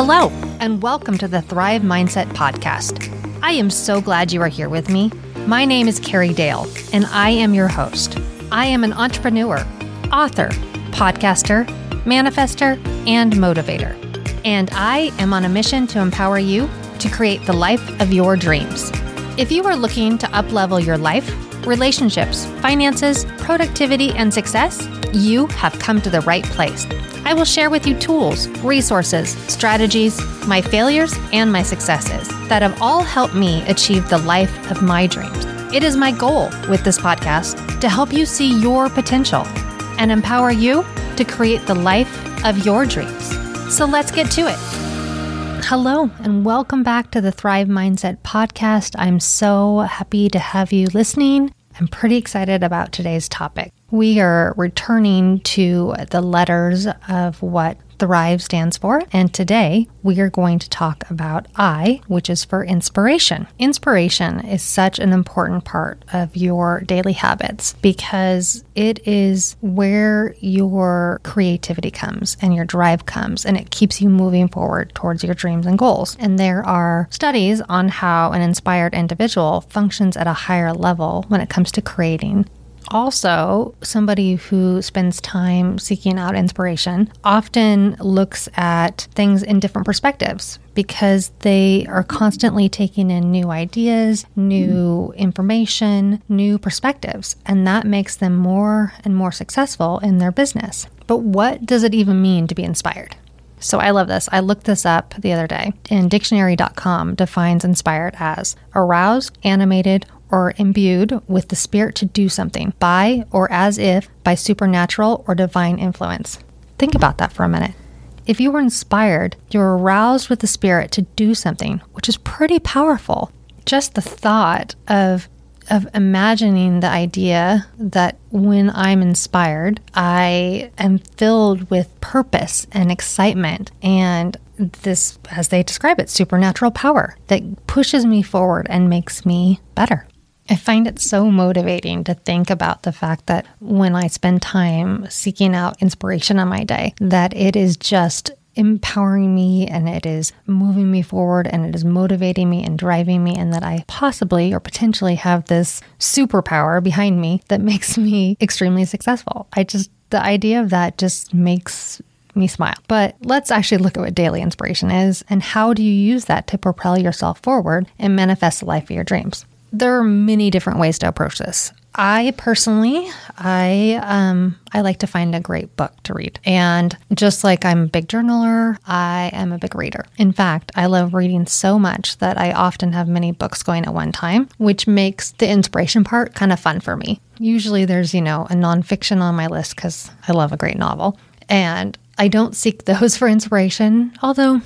Hello, and welcome to the Thrive Mindset Podcast. I am so glad you are here with me. My name is Carrie Dahle, and I am your host. I am an entrepreneur, author, podcaster, manifester, and motivator. And I am on a mission to empower you to create the life of your dreams. If you are looking to uplevel your life, relationships, finances, productivity, and success, you have come to the right place. I will share with you tools, resources, strategies, my failures, and my successes that have all helped me achieve the life of my dreams. It is my goal with this podcast to help you see your potential and empower you to create the life of your dreams. So let's get to it. Hello, and welcome back to the Thrive Mindset podcast. I'm so happy to have you listening. I'm pretty excited about today's topic. We are returning to the letters of what Thrive stands for. And today we are going to talk about I, which is for inspiration. Inspiration is such an important part of your daily habits because it is where your creativity comes and your drive comes and it keeps you moving forward towards your dreams and goals. And there are studies on how an inspired individual functions at a higher level when it comes to creating also somebody who spends time seeking out inspiration often looks at things in different perspectives because they are constantly taking in new ideas, new information, new perspectives, and that makes them more and more successful in their business. But what does it even mean to be inspired? So I love this. I looked this up the other day, and dictionary.com defines inspired as aroused, animated, or imbued with the spirit to do something by or as if by supernatural or divine influence. Think about that for a minute. If you were inspired, you're aroused with the spirit to do something, which is pretty powerful. Just the thought of of imagining the idea that when I'm inspired, I am filled with purpose and excitement and this, as they describe it, supernatural power that pushes me forward and makes me better. I find it so motivating to think about the fact that when I spend time seeking out inspiration on my day, that it is just empowering me and it is moving me forward and it is motivating me and driving me, and that I possibly or potentially have this superpower behind me that makes me extremely successful. I just, the idea of that just makes me smile. But let's actually look at what daily inspiration is and how do you use that to propel yourself forward and manifest the life of your dreams there are many different ways to approach this. I personally, I um, I like to find a great book to read, and just like I'm a big journaler, I am a big reader. In fact, I love reading so much that I often have many books going at one time, which makes the inspiration part kind of fun for me. Usually, there's you know a nonfiction on my list because I love a great novel, and I don't seek those for inspiration. Although,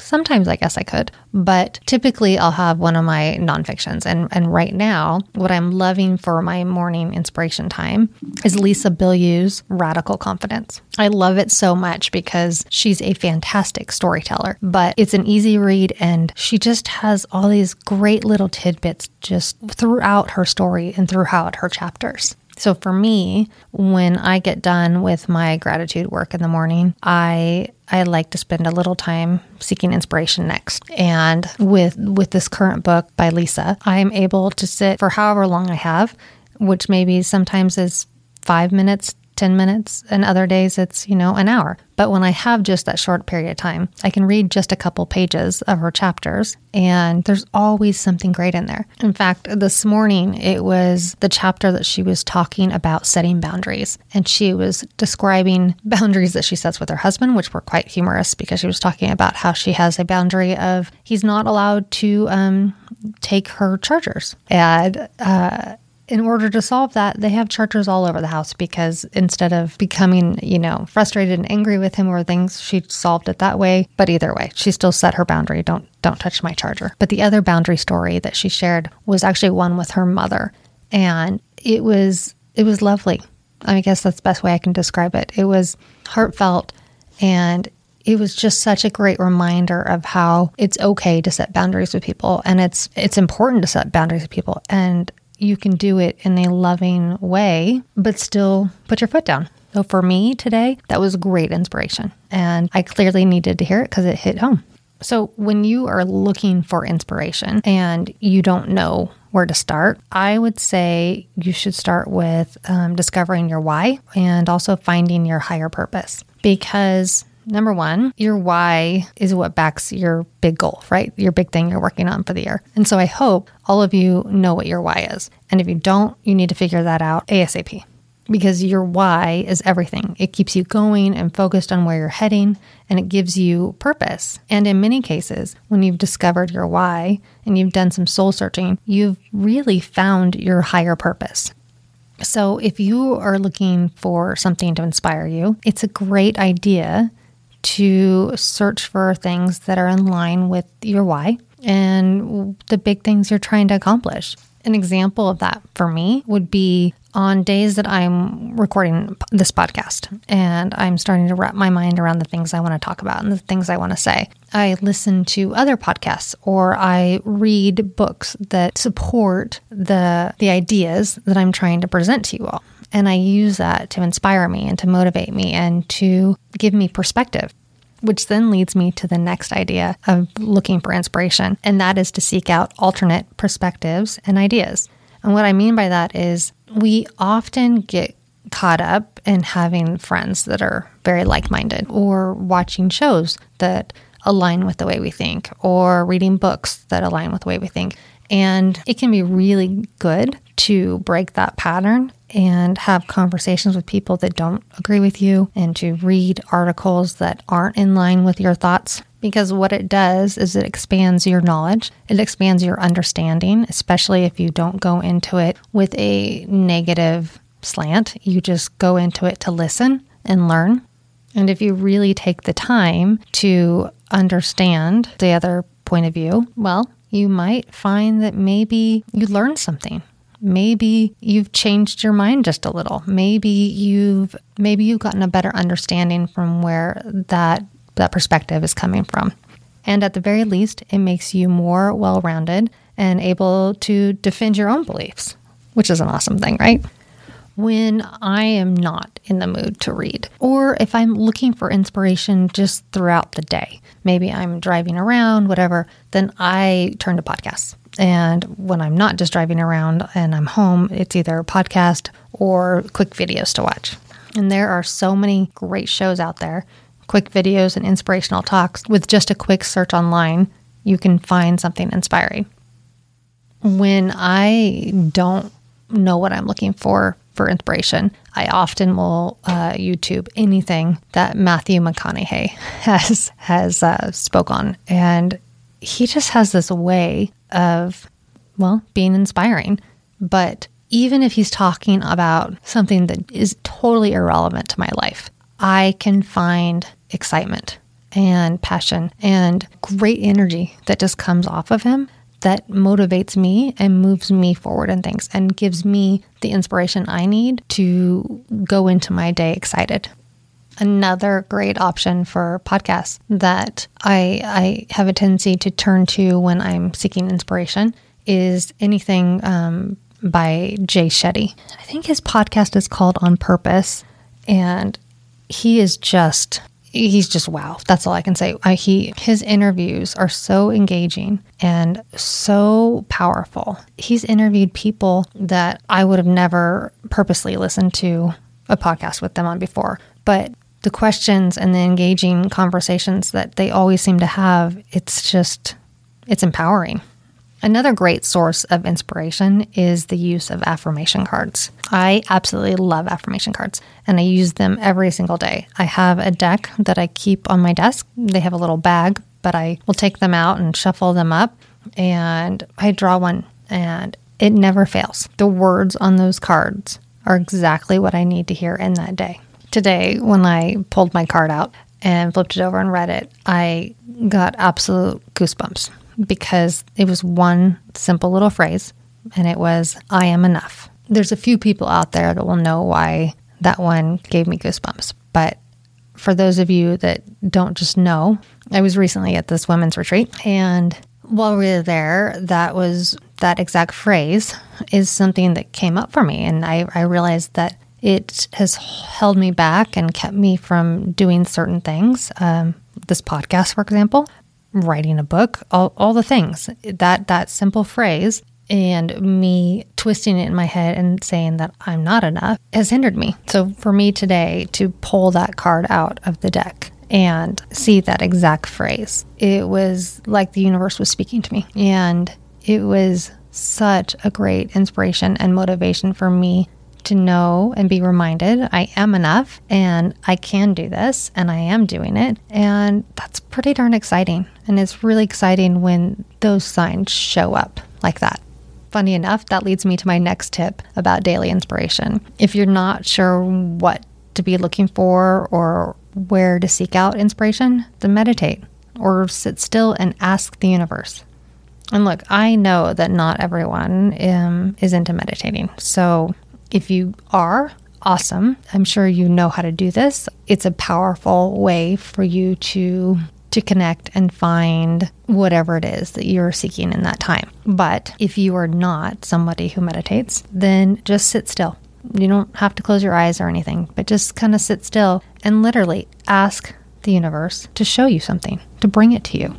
Sometimes I guess I could, but typically I'll have one of my nonfictions. And, and right now, what I'm loving for my morning inspiration time is Lisa Bilyeu's Radical Confidence. I love it so much because she's a fantastic storyteller, but it's an easy read and she just has all these great little tidbits just throughout her story and throughout her chapters. So for me, when I get done with my gratitude work in the morning, I I like to spend a little time seeking inspiration next. And with with this current book by Lisa, I'm able to sit for however long I have, which maybe sometimes is 5 minutes 10 minutes, and other days it's, you know, an hour. But when I have just that short period of time, I can read just a couple pages of her chapters, and there's always something great in there. In fact, this morning it was the chapter that she was talking about setting boundaries, and she was describing boundaries that she sets with her husband, which were quite humorous because she was talking about how she has a boundary of he's not allowed to um, take her chargers. And, uh, in order to solve that, they have chargers all over the house because instead of becoming, you know, frustrated and angry with him or things, she solved it that way. But either way, she still set her boundary. Don't don't touch my charger. But the other boundary story that she shared was actually one with her mother. And it was it was lovely. I guess that's the best way I can describe it. It was heartfelt and it was just such a great reminder of how it's okay to set boundaries with people and it's it's important to set boundaries with people and you can do it in a loving way, but still put your foot down. So for me today, that was great inspiration. And I clearly needed to hear it because it hit home. So when you are looking for inspiration and you don't know where to start, I would say you should start with um, discovering your why and also finding your higher purpose. Because number one, your why is what backs your big goal, right? Your big thing you're working on for the year. And so I hope all of you know what your why is. And if you don't, you need to figure that out ASAP because your why is everything. It keeps you going and focused on where you're heading, and it gives you purpose. And in many cases, when you've discovered your why and you've done some soul searching, you've really found your higher purpose. So, if you are looking for something to inspire you, it's a great idea to search for things that are in line with your why and the big things you're trying to accomplish. An example of that for me would be on days that I'm recording this podcast and I'm starting to wrap my mind around the things I want to talk about and the things I want to say. I listen to other podcasts or I read books that support the the ideas that I'm trying to present to you all. And I use that to inspire me and to motivate me and to give me perspective which then leads me to the next idea of looking for inspiration, and that is to seek out alternate perspectives and ideas. And what I mean by that is we often get caught up in having friends that are very like minded or watching shows that align with the way we think or reading books that align with the way we think. And it can be really good to break that pattern and have conversations with people that don't agree with you and to read articles that aren't in line with your thoughts. Because what it does is it expands your knowledge, it expands your understanding, especially if you don't go into it with a negative slant. You just go into it to listen and learn. And if you really take the time to understand the other point of view, well, you might find that maybe you learn something maybe you've changed your mind just a little. Maybe you've maybe you've gotten a better understanding from where that that perspective is coming from. And at the very least it makes you more well-rounded and able to defend your own beliefs which is an awesome thing right when I am not in the mood to read, or if I'm looking for inspiration just throughout the day. Maybe I'm driving around, whatever, then I turn to podcasts. And when I'm not just driving around and I'm home, it's either a podcast or quick videos to watch. And there are so many great shows out there, quick videos and inspirational talks. With just a quick search online, you can find something inspiring. When I don't know what I'm looking for for inspiration, I often will uh, YouTube anything that Matthew McConaughey has has uh, spoke on, and he just has this way of, well, being inspiring. But even if he's talking about something that is totally irrelevant to my life, I can find excitement and passion and great energy that just comes off of him that motivates me and moves me forward in things and gives me the inspiration I need to go into my day excited another great option for podcasts that I, I have a tendency to turn to when I'm seeking inspiration is anything um, by Jay Shetty. I think his podcast is called On Purpose, and he is just he's just wow. That's all I can say. I, he his interviews are so engaging and so powerful. He's interviewed people that I would have never purposely listened to a podcast with them on before, but the questions and the engaging conversations that they always seem to have, it's just, it's empowering. Another great source of inspiration is the use of affirmation cards. I absolutely love affirmation cards and I use them every single day. I have a deck that I keep on my desk. They have a little bag, but I will take them out and shuffle them up and I draw one and it never fails. The words on those cards are exactly what I need to hear in that day today when I pulled my card out and flipped it over and read it, I got absolute goosebumps because it was one simple little phrase and it was, I am enough. There's a few people out there that will know why that one gave me goosebumps. But for those of you that don't just know, I was recently at this women's retreat and while we were there, that was that exact phrase is something that came up for me. And I, I realized that It has held me back and kept me from doing certain things. Um, this podcast, for example, writing a book, all, all the things. That that simple phrase and me twisting it in my head and saying that I'm not enough has hindered me. So for me today to pull that card out of the deck and see that exact phrase, it was like the universe was speaking to me. And it was such a great inspiration and motivation for me to know and be reminded I am enough and I can do this and I am doing it. And that's pretty darn exciting. And it's really exciting when those signs show up like that. Funny enough, that leads me to my next tip about daily inspiration. If you're not sure what to be looking for or where to seek out inspiration, then meditate or sit still and ask the universe. And look, I know that not everyone um, is into meditating. So if you are, awesome. I'm sure you know how to do this. It's a powerful way for you to to connect and find whatever it is that you're seeking in that time. But if you are not somebody who meditates, then just sit still. You don't have to close your eyes or anything, but just kind of sit still and literally ask the universe to show you something, to bring it to you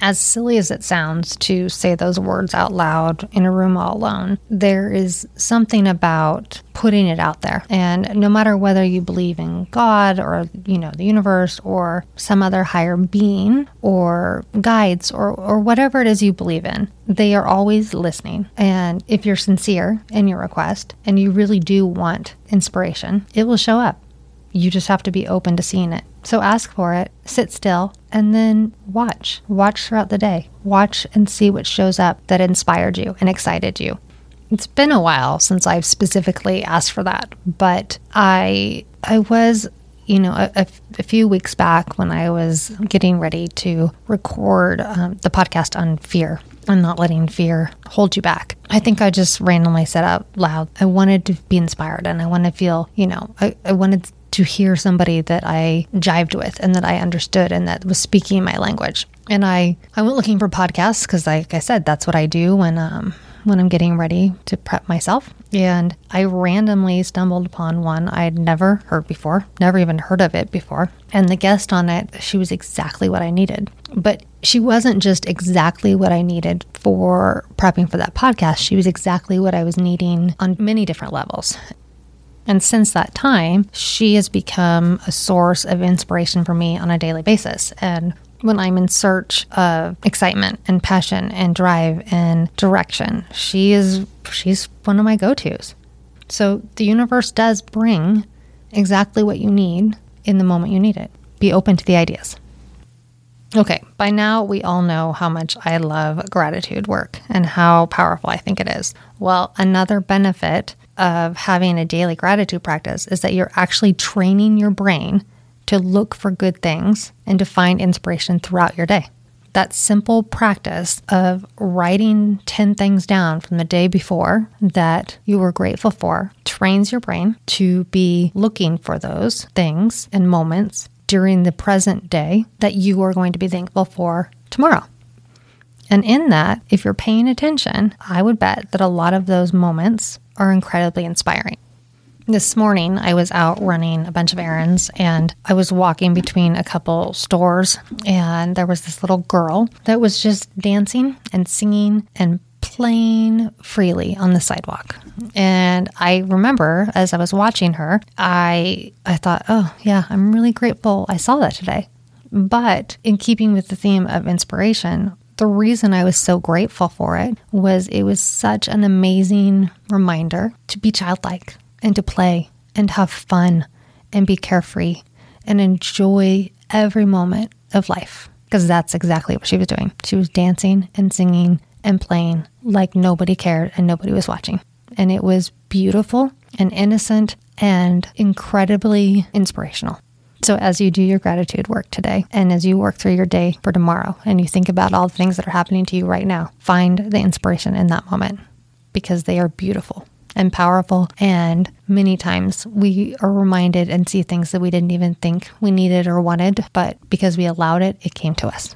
as silly as it sounds to say those words out loud in a room all alone, there is something about putting it out there. And no matter whether you believe in God or, you know, the universe or some other higher being or guides or, or whatever it is you believe in, they are always listening. And if you're sincere in your request and you really do want inspiration, it will show up. You just have to be open to seeing it. So ask for it, sit still, and then watch. Watch throughout the day. Watch and see what shows up that inspired you and excited you. It's been a while since I've specifically asked for that, but I I was, you know, a, a, few weeks back when I was getting ready to record um, the podcast on fear and not letting fear hold you back. I think I just randomly said out loud, I wanted to be inspired and I want to feel, you know, I, I wanted to hear somebody that I jived with and that I understood and that was speaking my language. And I, I went looking for podcasts because, like I said, that's what I do when um, when I'm getting ready to prep myself. And I randomly stumbled upon one I'd never heard before, never even heard of it before. And the guest on it, she was exactly what I needed. But she wasn't just exactly what I needed for prepping for that podcast. She was exactly what I was needing on many different levels. And since that time, she has become a source of inspiration for me on a daily basis. And when I'm in search of excitement and passion and drive and direction, she is she's one of my go-tos. So the universe does bring exactly what you need in the moment you need it. Be open to the ideas. Okay, by now we all know how much I love gratitude work and how powerful I think it is. Well, another benefit of having a daily gratitude practice is that you're actually training your brain to look for good things and to find inspiration throughout your day. That simple practice of writing 10 things down from the day before that you were grateful for trains your brain to be looking for those things and moments during the present day that you are going to be thankful for tomorrow. And in that, if you're paying attention, I would bet that a lot of those moments are incredibly inspiring. This morning, I was out running a bunch of errands and I was walking between a couple stores, and there was this little girl that was just dancing and singing and playing freely on the sidewalk. And I remember as I was watching her, I I thought, "Oh, yeah, I'm really grateful I saw that today." But in keeping with the theme of inspiration, the reason I was so grateful for it was it was such an amazing reminder to be childlike and to play and have fun and be carefree and enjoy every moment of life. Because that's exactly what she was doing. She was dancing and singing and playing like nobody cared and nobody was watching. And it was beautiful and innocent and incredibly inspirational. So, as you do your gratitude work today, and as you work through your day for tomorrow, and you think about all the things that are happening to you right now, find the inspiration in that moment because they are beautiful and powerful. And many times we are reminded and see things that we didn't even think we needed or wanted, but because we allowed it, it came to us.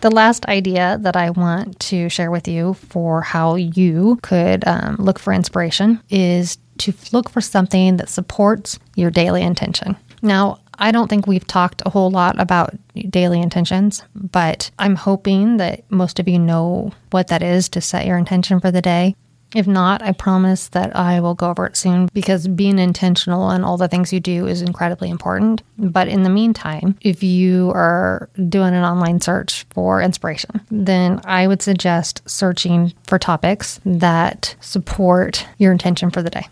The last idea that I want to share with you for how you could um, look for inspiration is to look for something that supports your daily intention. Now, I don't think we've talked a whole lot about daily intentions, but I'm hoping that most of you know what that is to set your intention for the day. If not, I promise that I will go over it soon because being intentional and all the things you do is incredibly important. But in the meantime, if you are doing an online search for inspiration, then I would suggest searching for topics that support your intention for the day.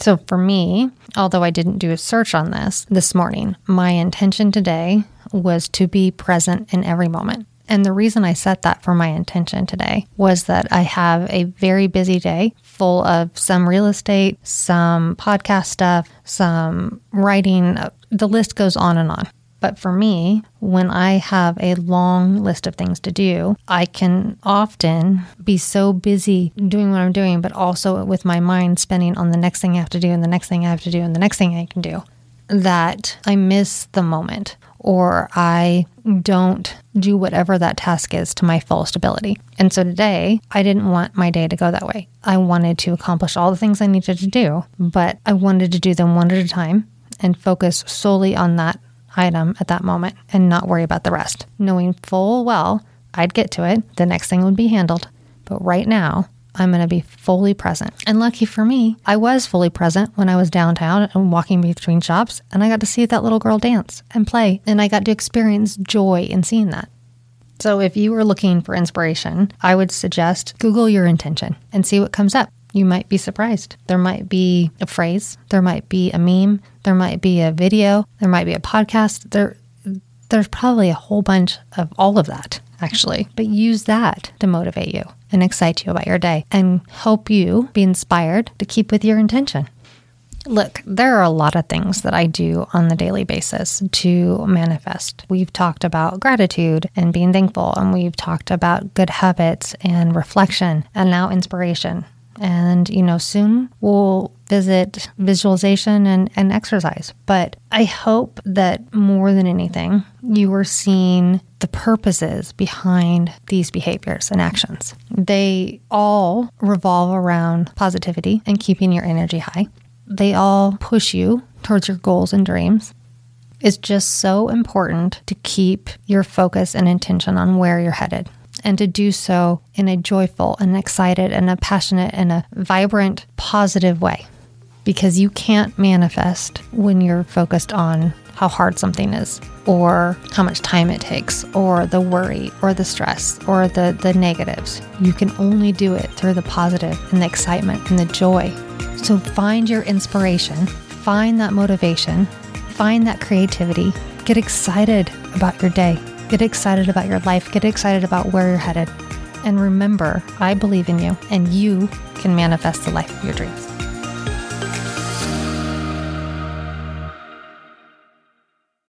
So for me, although I didn't do a search on this this morning, my intention today was to be present in every moment. And the reason I set that for my intention today was that I have a very busy day full of some real estate, some podcast stuff, some writing. The list goes on and on. But for me, when I have a long list of things to do, I can often be so busy doing what I'm doing, but also with my mind spinning on the next thing I have to do and the next thing I have to do and the next thing I can do that I miss the moment or I don't do whatever that task is to my fullest ability. And so today, I didn't want my day to go that way. I wanted to accomplish all the things I needed to do, but I wanted to do them one at a time and focus solely on that item at that moment and not worry about the rest, knowing full well I'd get to it, the next thing would be handled. But right now, I'm going to be fully present. And lucky for me, I was fully present when I was downtown and walking between shops, and I got to see that little girl dance and play, and I got to experience joy in seeing that. So, if you were looking for inspiration, I would suggest Google your intention and see what comes up. You might be surprised. There might be a phrase, there might be a meme, there might be a video, there might be a podcast. There, there's probably a whole bunch of all of that, actually. But use that to motivate you and excite you about your day and help you be inspired to keep with your intention. Look, there are a lot of things that I do on the daily basis to manifest. We've talked about gratitude and being thankful, and we've talked about good habits and reflection, and now inspiration. And, you know, soon we'll visit visualization and, and exercise. But I hope that more than anything, you are seeing the purposes behind these behaviors and actions. They all revolve around positivity and keeping your energy high. They all push you towards your goals and dreams. It's just so important to keep your focus and intention on where you're headed and to do so in a joyful and excited and a passionate and a vibrant, positive way. Because you can't manifest when you're focused on how hard something is, or how much time it takes, or the worry, or the stress, or the, the negatives. You can only do it through the positive and the excitement and the joy. So find your inspiration, find that motivation, find that creativity, get excited about your day Get excited about your life, get excited about where you're headed. And remember, I believe in you, and you can manifest the life of your dreams.